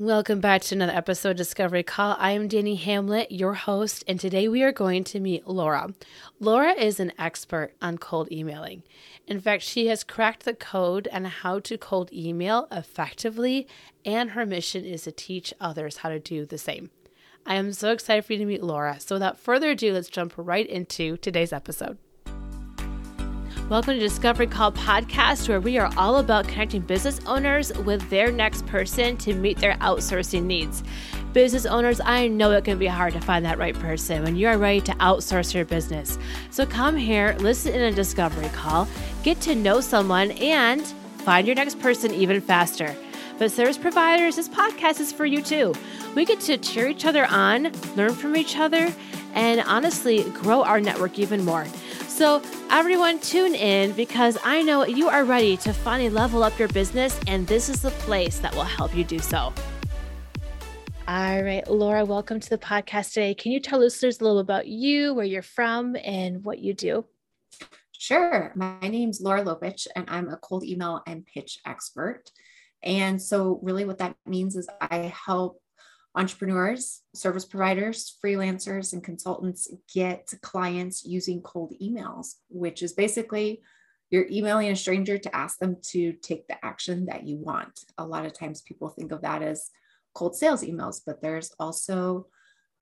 Welcome back to another episode of Discovery Call. I am Danny Hamlet, your host, and today we are going to meet Laura. Laura is an expert on cold emailing. In fact, she has cracked the code on how to cold email effectively, and her mission is to teach others how to do the same. I am so excited for you to meet Laura. So, without further ado, let's jump right into today's episode. Welcome to Discovery Call Podcast, where we are all about connecting business owners with their next person to meet their outsourcing needs. Business owners, I know it can be hard to find that right person when you are ready to outsource your business. So come here, listen in a Discovery Call, get to know someone, and find your next person even faster. But service providers, this podcast is for you too. We get to cheer each other on, learn from each other, and honestly grow our network even more. So, everyone, tune in because I know you are ready to finally level up your business, and this is the place that will help you do so. All right, Laura, welcome to the podcast today. Can you tell listeners a little about you, where you're from, and what you do? Sure. My name's Laura Lopuch, and I'm a cold email and pitch expert. And so, really, what that means is I help entrepreneurs, service providers, freelancers, and consultants get clients using cold emails, which is basically you're emailing a stranger to ask them to take the action that you want. A lot of times people think of that as cold sales emails, but there's also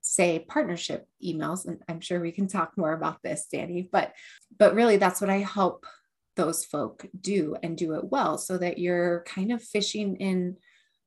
say partnership emails and I'm sure we can talk more about this Danny but but really that's what I help those folk do and do it well so that you're kind of fishing in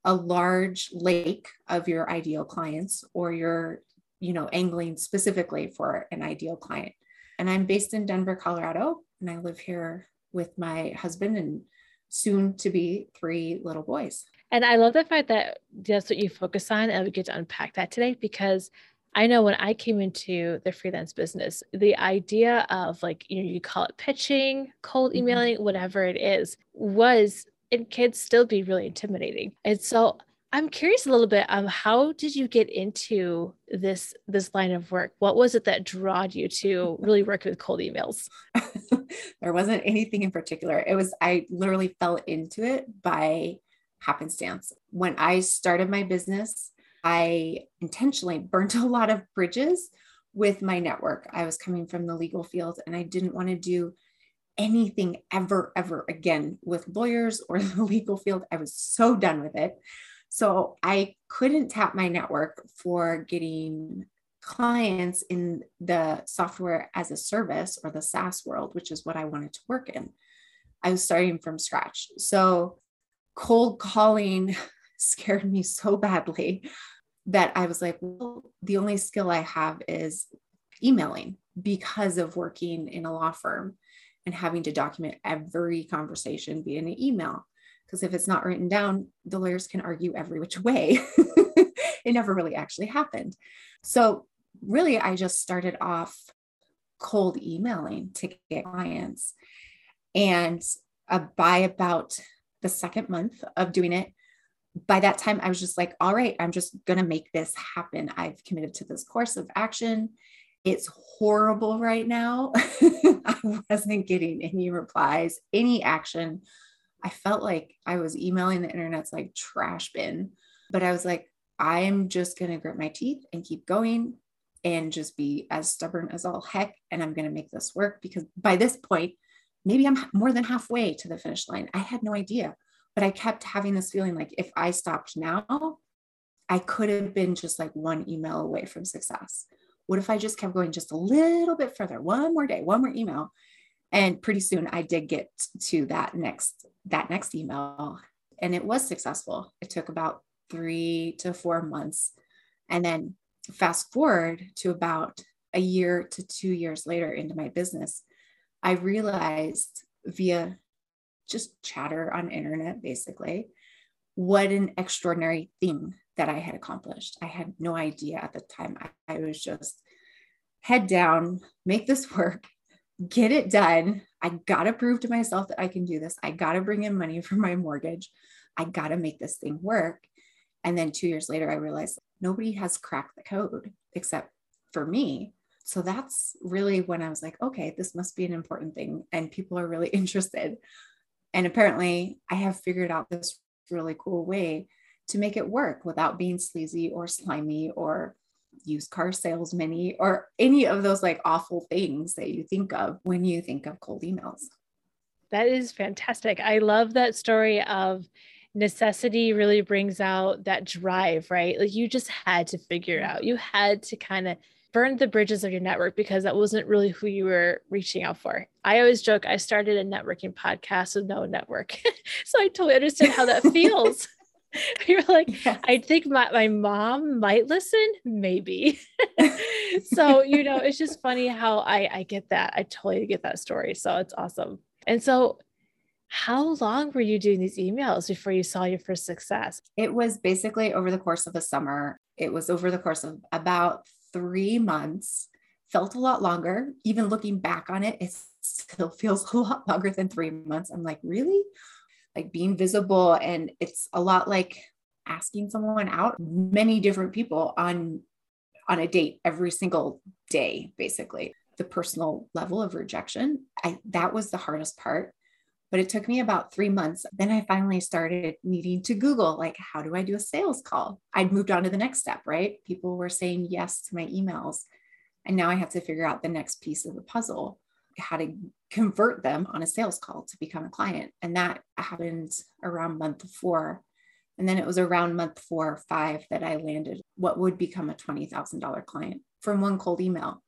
a large lake of your ideal clients or you're you know angling specifically for an ideal client and i'm based in denver colorado and i live here with my husband and soon to be three little boys and i love the fact that that's what you focus on and we get to unpack that today because I know when I came into the freelance business, the idea of like, you know, you call it pitching, cold mm-hmm. emailing, mm-hmm. whatever it is, was it can still be really intimidating. And so I'm curious a little bit um how did you get into this this line of work? What was it that drawed you to really work with cold emails? there wasn't anything in particular. It was I literally fell into it by happenstance. When I started my business, I intentionally burnt a lot of bridges with my network. I was coming from the legal field and I didn't want to do anything ever, ever again with lawyers or the legal field. I was so done with it. So I couldn't tap my network for getting clients in the software as a service or the SaaS world, which is what I wanted to work in. I was starting from scratch. So cold calling scared me so badly that I was like, well, the only skill I have is emailing because of working in a law firm and having to document every conversation via an email. Because if it's not written down, the lawyers can argue every which way. it never really actually happened. So, really, I just started off cold emailing to get clients. And uh, by about the second month of doing it, by that time, I was just like, all right, I'm just going to make this happen. I've committed to this course of action it's horrible right now. I wasn't getting any replies, any action. I felt like I was emailing the internet's like trash bin, but I was like, I'm just going to grit my teeth and keep going and just be as stubborn as all heck. And I'm going to make this work because by this point, maybe I'm more than halfway to the finish line. I had no idea, but I kept having this feeling like if I stopped now, I could have been just like one email away from success. What if I just kept going just a little bit further, one more day, one more email? And pretty soon I did get to that next that next email and it was successful. It took about 3 to 4 months. And then fast forward to about a year to 2 years later into my business, I realized via just chatter on internet basically what an extraordinary thing that I had accomplished. I had no idea at the time. I, I was just head down, make this work, get it done. I got to prove to myself that I can do this. I got to bring in money for my mortgage. I got to make this thing work. And then two years later, I realized nobody has cracked the code except for me. So that's really when I was like, okay, this must be an important thing. And people are really interested. And apparently, I have figured out this really cool way to make it work without being sleazy or slimy or used car sales salesman or any of those like awful things that you think of when you think of cold emails. That is fantastic. I love that story of necessity really brings out that drive, right? Like you just had to figure out. You had to kind of burn the bridges of your network because that wasn't really who you were reaching out for. I always joke I started a networking podcast with no network. so I totally understand how that feels. You're like, yes. I think my, my mom might listen, maybe. so, you know, it's just funny how I, I get that. I totally get that story. So it's awesome. And so, how long were you doing these emails before you saw your first success? It was basically over the course of a summer. It was over the course of about three months. Felt a lot longer. Even looking back on it, it still feels a lot longer than three months. I'm like, really? Like being visible and it's a lot like asking someone out. Many different people on on a date every single day basically. The personal level of rejection i that was the hardest part. But it took me about three months. Then i finally started needing to google like how do i do a sales call? I'd moved on to the next step right? People were saying yes to my emails. And now i have to figure out the next piece of the puzzle how to convert them on a sales call to become a client. And that happened around month four. And then it was around month four or five that I landed what would become a $20,000 client from one cold email.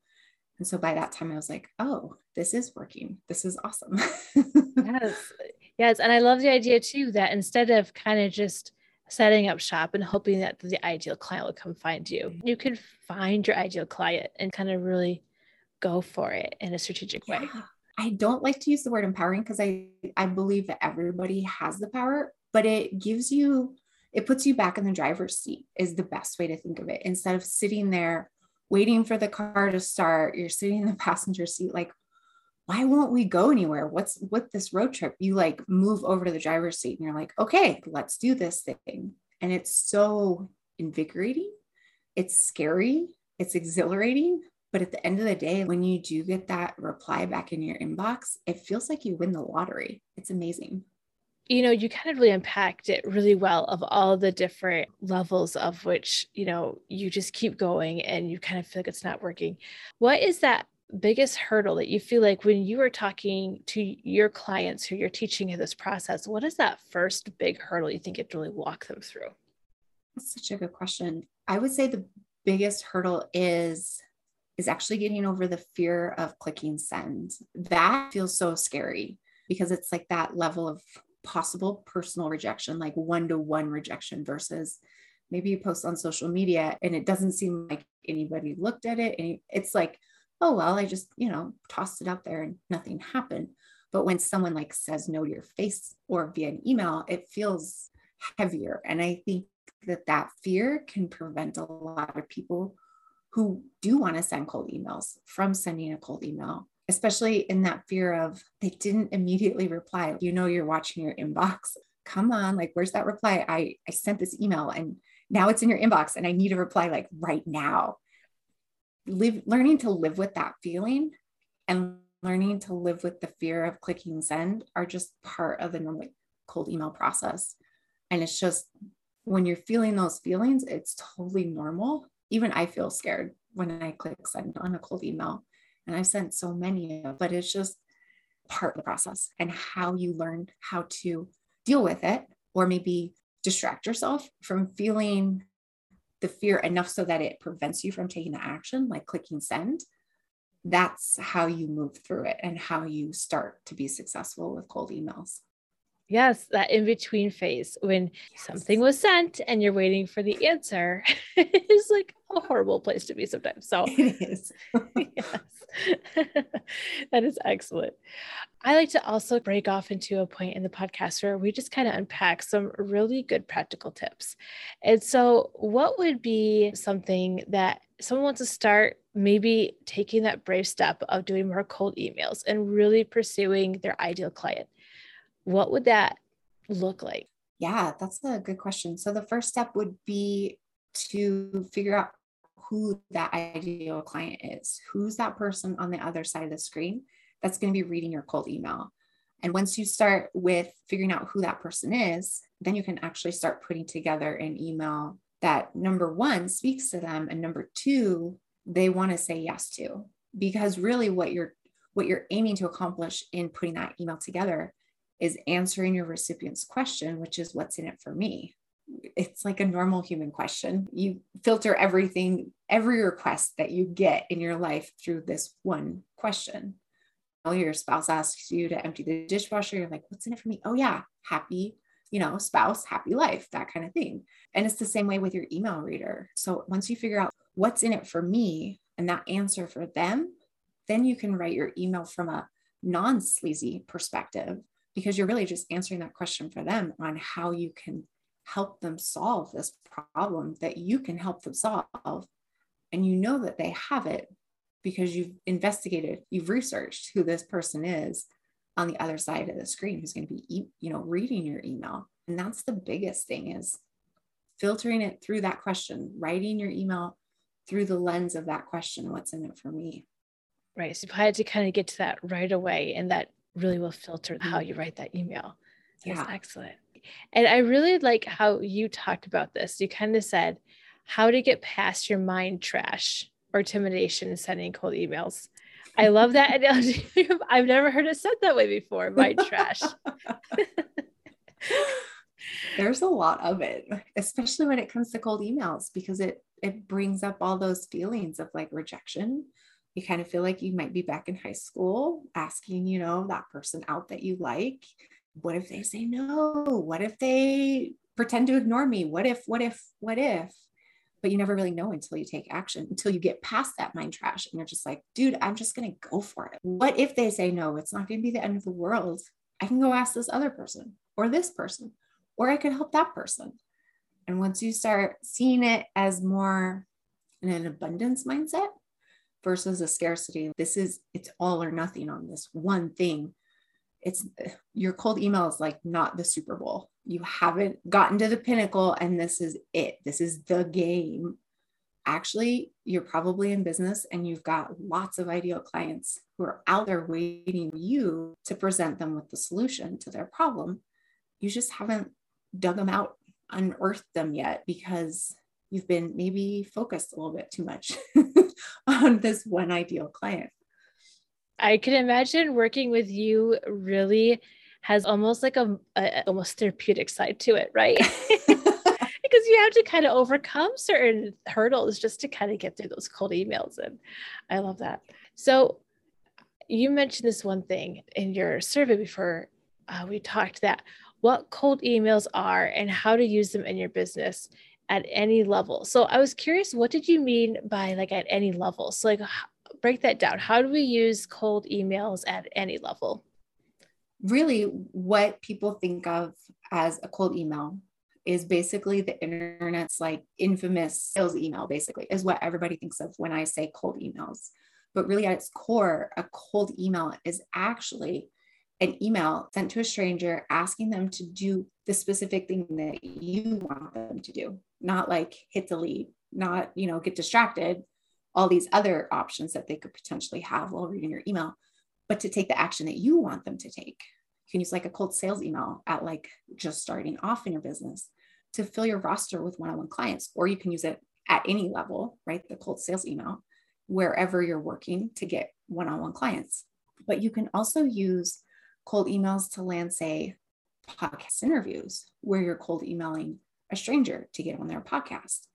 And so by that time, I was like, oh, this is working. This is awesome. yes. Yes. And I love the idea too that instead of kind of just setting up shop and hoping that the ideal client will come find you, you can find your ideal client and kind of really go for it in a strategic way. I don't like to use the word empowering because I I believe that everybody has the power, but it gives you it puts you back in the driver's seat is the best way to think of it. Instead of sitting there waiting for the car to start, you're sitting in the passenger seat like why won't we go anywhere? What's with this road trip? You like move over to the driver's seat and you're like, okay, let's do this thing. And it's so invigorating. It's scary. It's exhilarating, but at the end of the day, when you do get that reply back in your inbox, it feels like you win the lottery. It's amazing. You know, you kind of really unpacked it really well of all the different levels of which, you know, you just keep going and you kind of feel like it's not working. What is that biggest hurdle that you feel like when you are talking to your clients who you're teaching in this process? What is that first big hurdle you think you have to really walk them through? That's such a good question. I would say the biggest hurdle is is actually getting over the fear of clicking send. That feels so scary because it's like that level of possible personal rejection, like one to one rejection versus maybe you post on social media and it doesn't seem like anybody looked at it. And it's like, oh, well, I just, you know, tossed it out there and nothing happened. But when someone like says no to your face or via an email, it feels heavier. And I think that that fear can prevent a lot of people who do want to send cold emails from sending a cold email, especially in that fear of they didn't immediately reply. You know, you're watching your inbox. Come on, like, where's that reply? I, I sent this email and now it's in your inbox and I need a reply like right now. Live, learning to live with that feeling and learning to live with the fear of clicking send are just part of the normal cold email process. And it's just when you're feeling those feelings, it's totally normal even I feel scared when I click send on a cold email. And I've sent so many, but it's just part of the process and how you learn how to deal with it or maybe distract yourself from feeling the fear enough so that it prevents you from taking the action, like clicking send. That's how you move through it and how you start to be successful with cold emails. Yes, that in between phase when yes. something was sent and you're waiting for the answer is like a horrible place to be sometimes. So it is. yes, that is excellent. I like to also break off into a point in the podcast where we just kind of unpack some really good practical tips. And so, what would be something that someone wants to start maybe taking that brave step of doing more cold emails and really pursuing their ideal client? what would that look like? Yeah, that's a good question. So the first step would be to figure out who that ideal client is. Who's that person on the other side of the screen that's going to be reading your cold email? And once you start with figuring out who that person is, then you can actually start putting together an email that number one speaks to them and number two they want to say yes to because really what you're what you're aiming to accomplish in putting that email together is answering your recipient's question which is what's in it for me it's like a normal human question. You filter everything every request that you get in your life through this one question. Your spouse asks you to empty the dishwasher. You're like what's in it for me? Oh yeah happy you know spouse happy life that kind of thing. And it's the same way with your email reader. So once you figure out what's in it for me and that answer for them then you can write your email from a non sleazy perspective because you're really just answering that question for them on how you can help them solve this problem that you can help them solve and you know that they have it because you've investigated, you've researched who this person is on the other side of the screen who's going to be, you know, reading your email. And that's the biggest thing is filtering it through that question, writing your email through the lens of that question, what's in it for me? Right. So you had to kind of get to that right away, and that really will filter how mm-hmm. you write that email. That's yeah. excellent. And I really like how you talked about this. You kind of said how to get past your mind trash or intimidation sending cold emails. I love that analogy. I've never heard it said that way before. Mind trash. There's a lot of it, especially when it comes to cold emails, because it it brings up all those feelings of like rejection. You kind of feel like you might be back in high school asking, you know, that person out that you like. What if they say no? What if they pretend to ignore me? What if, what if, what if? but you never really know until you take action, until you get past that mind trash. And you're just like, dude, I'm just going to go for it. What if they say no? It's not going to be the end of the world. I can go ask this other person or this person, or I could help that person. And once you start seeing it as more in an abundance mindset versus a scarcity, this is it's all or nothing on this one thing. It's your cold email is like not the Super Bowl you haven't gotten to the pinnacle and this is it. This is the game. Actually, you're probably in business and you've got lots of ideal clients who are out there waiting for you to present them with the solution to their problem. You just haven't dug them out, unearthed them yet because you've been maybe focused a little bit too much on this one ideal client. I can imagine working with you really has almost like a, a almost therapeutic side to it, right? because you have to kind of overcome certain hurdles just to kind of get through those cold emails. And I love that. So you mentioned this one thing in your survey before uh, we talked that what cold emails are and how to use them in your business at any level. So I was curious, what did you mean by like at any level? So like break that down. How do we use cold emails at any level? really what people think of as a cold email is basically the internet's like infamous sales email basically is what everybody thinks of when i say cold emails but really at its core a cold email is actually an email sent to a stranger asking them to do the specific thing that you want them to do not like hit delete not you know get distracted all these other options that they could potentially have while reading your email but to take the action that you want them to take. You can use like a cold sales email at like just starting off in your business to fill your roster with one on one clients, or you can use it at any level, right? The cold sales email, wherever you're working to get one on one clients. But you can also use cold emails to land, say, podcast interviews where you're cold emailing a stranger to get on their podcast.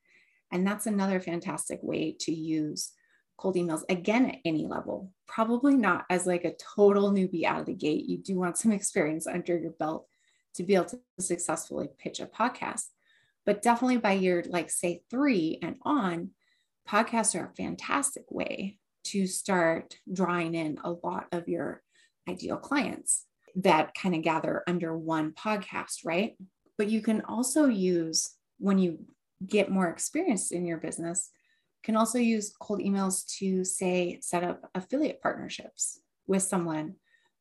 And that's another fantastic way to use cold emails again at any level. Probably not as like a total newbie out of the gate. You do want some experience under your belt to be able to successfully pitch a podcast. But definitely by year, like say three and on, podcasts are a fantastic way to start drawing in a lot of your ideal clients that kind of gather under one podcast, right? But you can also use when you get more experience in your business can also use cold emails to say set up affiliate partnerships with someone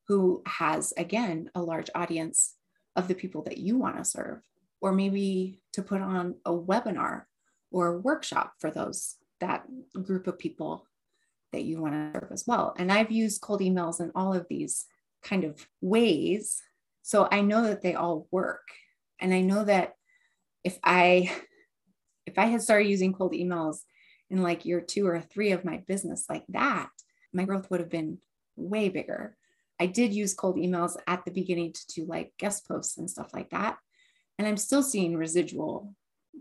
who has again a large audience of the people that you want to serve or maybe to put on a webinar or a workshop for those that group of people that you want to serve as well and i've used cold emails in all of these kind of ways. So I know that they all work. And I know that if I if I had started using cold emails in like year two or three of my business like that, my growth would have been way bigger. I did use cold emails at the beginning to do like guest posts and stuff like that. And I'm still seeing residual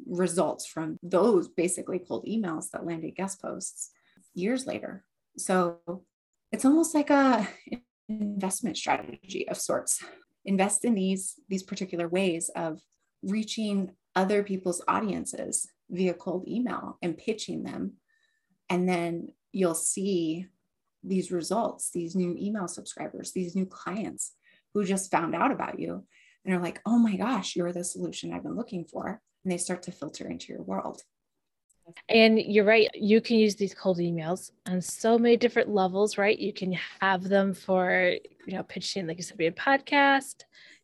results from those basically cold emails that landed guest posts years later. So it's almost like a investment strategy of sorts. Invest in these these particular ways of reaching other people's audiences via cold email and pitching them. And then you'll see these results, these new email subscribers, these new clients who just found out about you and are like, oh my gosh, you're the solution I've been looking for. And they start to filter into your world. And you're right. You can use these cold emails on so many different levels, right? You can have them for, you know, pitching, like you said, be a podcast,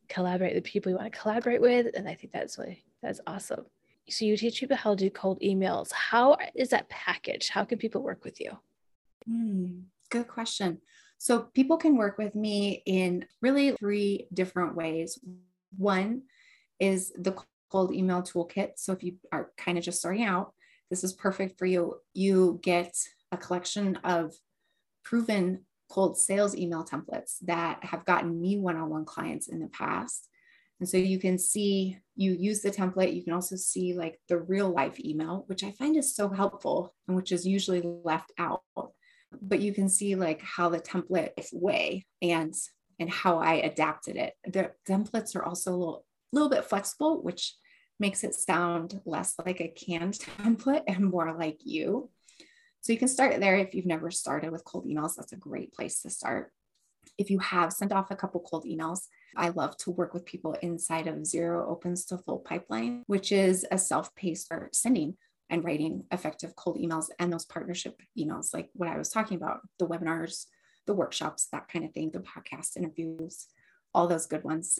collaborate with people you want to collaborate with. And I think that's really, that's awesome. So you teach people how to do cold emails. How is that packaged? How can people work with you? Mm, good question. So people can work with me in really three different ways. One is the cold email toolkit. So if you are kind of just starting out, this is perfect for you. You get a collection of proven cold sales email templates that have gotten me one on one clients in the past. And so you can see, you use the template. You can also see like the real life email, which I find is so helpful and which is usually left out. But you can see like how the template is way and and how I adapted it. The templates are also a little, little bit flexible, which makes it sound less like a canned template and more like you. So you can start there if you've never started with cold emails. That's a great place to start. If you have sent off a couple cold emails, I love to work with people inside of Zero Opens to Full Pipeline, which is a self paced or sending and writing effective cold emails and those partnership emails, like what I was talking about the webinars, the workshops, that kind of thing, the podcast interviews, all those good ones.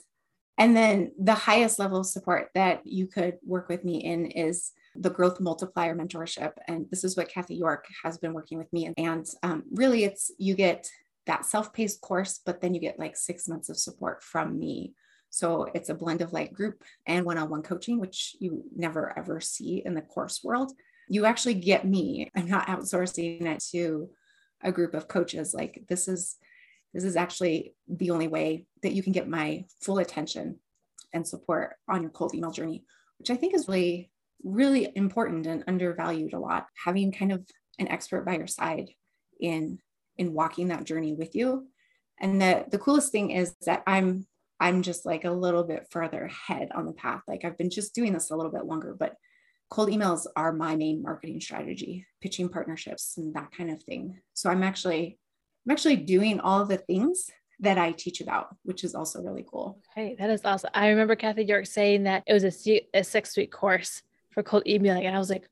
And then the highest level of support that you could work with me in is the growth multiplier mentorship. And this is what Kathy York has been working with me. And um, really, it's you get that self paced course, but then you get like six months of support from me. So it's a blend of like group and one on one coaching, which you never ever see in the course world. You actually get me. I'm not outsourcing it to a group of coaches. Like this is this is actually the only way that you can get my full attention and support on your cold email journey, which I think is really, really important and undervalued a lot. Having kind of an expert by your side in in walking that journey with you. And the the coolest thing is that I'm I'm just like a little bit further ahead on the path. Like I've been just doing this a little bit longer, but cold emails are my main marketing strategy, pitching partnerships and that kind of thing. So I'm actually I'm actually doing all the things that I teach about, which is also really cool. Okay, that is awesome. I remember Kathy York saying that it was a, a six week course for cold emailing, and I was like,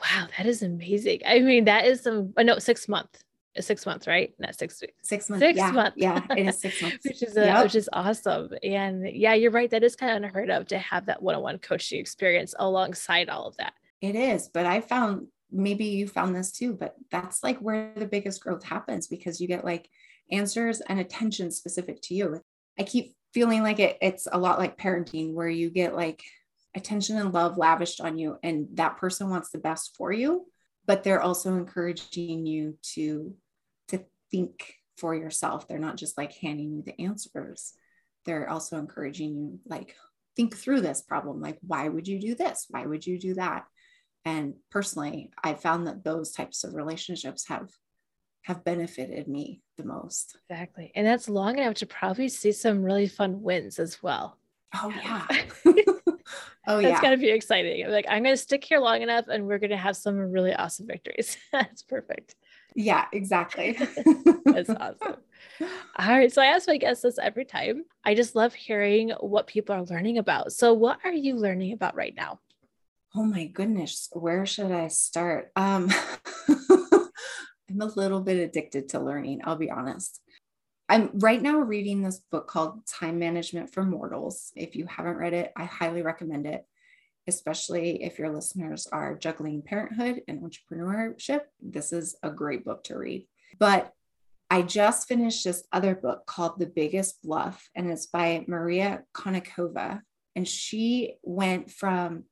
wow, that is amazing. I mean, that is some, no, six month, six months, right? Not six weeks. Six months. Six yeah, months. yeah, it is six months. which is a, yep. which is awesome. And yeah, you're right. That is kind of unheard of to have that one on one coaching experience alongside all of that. It is, but I found maybe you found this too, but that's like where the biggest growth happens because you get like answers and attention specific to you. I keep feeling like it, it's a lot like parenting where you get like attention and love lavished on you and that person wants the best for you, but they're also encouraging you to think for yourself. They're not just like handing you the answers. They're also encouraging you like think through this problem. Like why would you do this? Why would you do that? and personally i found that those types of relationships have have benefited me the most. Exactly. And that's long enough to probably see some really fun wins as well. Oh yeah. Oh yeah that's going to be exciting. I'm like i'm going to stick here long enough and we're going to have some really awesome victories. That's perfect yeah exactly that's awesome all right so i ask my guests this every time i just love hearing what people are learning about so what are you learning about right now oh my goodness, where should I start? Um, I'm a little bit addicted to learning, I'll be honest. I'm right now reading this book called Time Management for Mortals. If you haven't read it, I highly recommend it, especially if your listeners are juggling parenthood and entrepreneurship. This is a great book to read. But I just finished this other book called The Biggest Bluff, and it's by Maria Konnikova. And she went from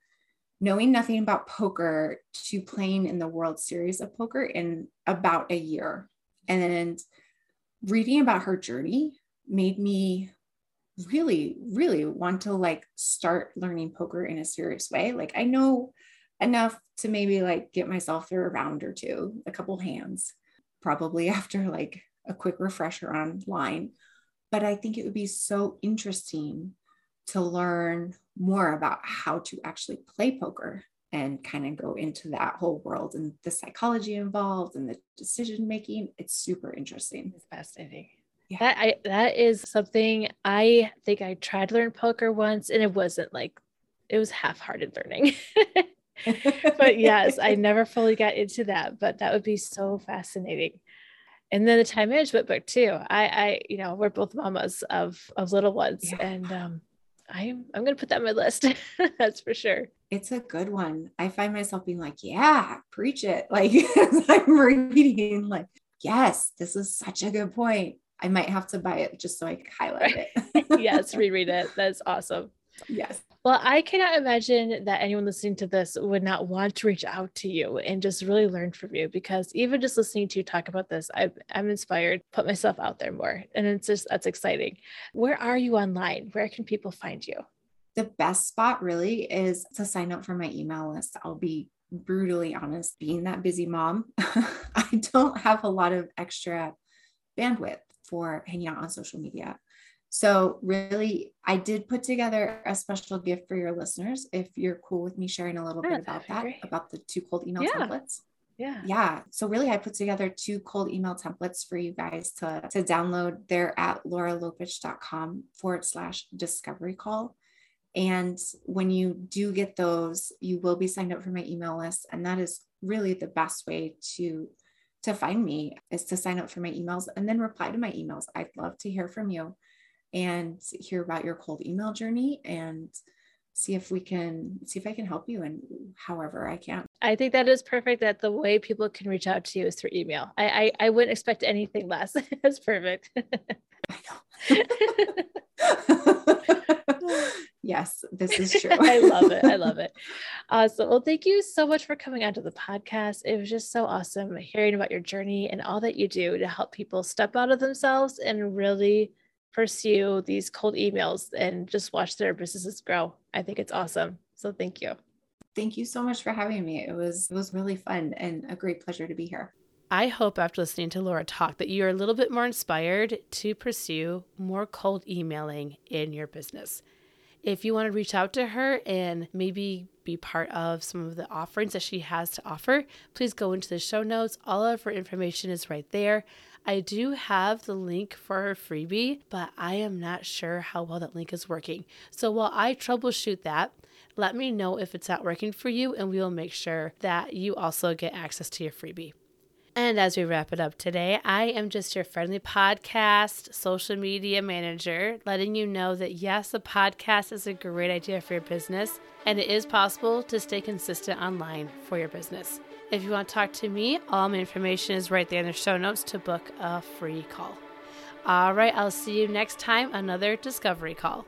knowing nothing about poker to playing in the World Series of Poker in about a year. And reading about her journey made me really, really want to like start learning poker in a serious way. Like I know enough to maybe like get myself through a round or two, a couple hands, probably after like a quick refresher online. But I think it would be so interesting to learn more about how to actually play poker and kind of go into that whole world and the psychology involved and the decision making. It's super interesting. It's fascinating. Yeah. That I that is something I think I tried to learn poker once and it wasn't like it was half-hearted learning. but yes, I never fully got into that, but that would be so fascinating. And then the time management book too. I, I, you know, we're both mamas of of little ones, yeah. and um, I'm I'm gonna put that on my list. That's for sure. It's a good one. I find myself being like, yeah, preach it. Like I'm reading, like, yes, this is such a good point. I might have to buy it just so I can highlight it. yes, reread it. That's awesome. Yes. Well, I cannot imagine that anyone listening to this would not want to reach out to you and just really learn from you because even just listening to you talk about this, I, I'm inspired, put myself out there more. And it's just, that's exciting. Where are you online? Where can people find you? The best spot really is to sign up for my email list. I'll be brutally honest, being that busy mom, I don't have a lot of extra bandwidth for hanging out on social media. So, really, I did put together a special gift for your listeners. If you're cool with me sharing a little yeah, bit about that, great. about the two cold email yeah. templates. Yeah. Yeah. So really I put together two cold email templates for you guys to, to download. They're at lauralopuch.com forward slash discovery call. And when you do get those, you will be signed up for my email list. And that is really the best way to to find me is to sign up for my emails and then reply to my emails. I'd love to hear from you and hear about your cold email journey and see if we can see if I can help you and however I can. I think that is perfect that the way people can reach out to you is through email. I I, I wouldn't expect anything less. That's perfect. I know. yes, this is true. I love it. I love it. Uh, awesome. Well, thank you so much for coming onto the podcast. It was just so awesome hearing about your journey and all that you do to help people step out of themselves and really pursue these cold emails and just watch their businesses grow. I think it's awesome. So thank you. Thank you so much for having me. It was it was really fun and a great pleasure to be here. I hope after listening to Laura talk that you're a little bit more inspired to pursue more cold emailing in your business. If you want to reach out to her and maybe be part of some of the offerings that she has to offer, please go into the show notes. All of her information is right there. I do have the link for her freebie, but I am not sure how well that link is working. So while I troubleshoot that, let me know if it's not working for you, and we will make sure that you also get access to your freebie. And as we wrap it up today, I am just your friendly podcast social media manager, letting you know that yes, a podcast is a great idea for your business, and it is possible to stay consistent online for your business. If you want to talk to me, all my information is right there in the show notes to book a free call. All right, I'll see you next time, another discovery call.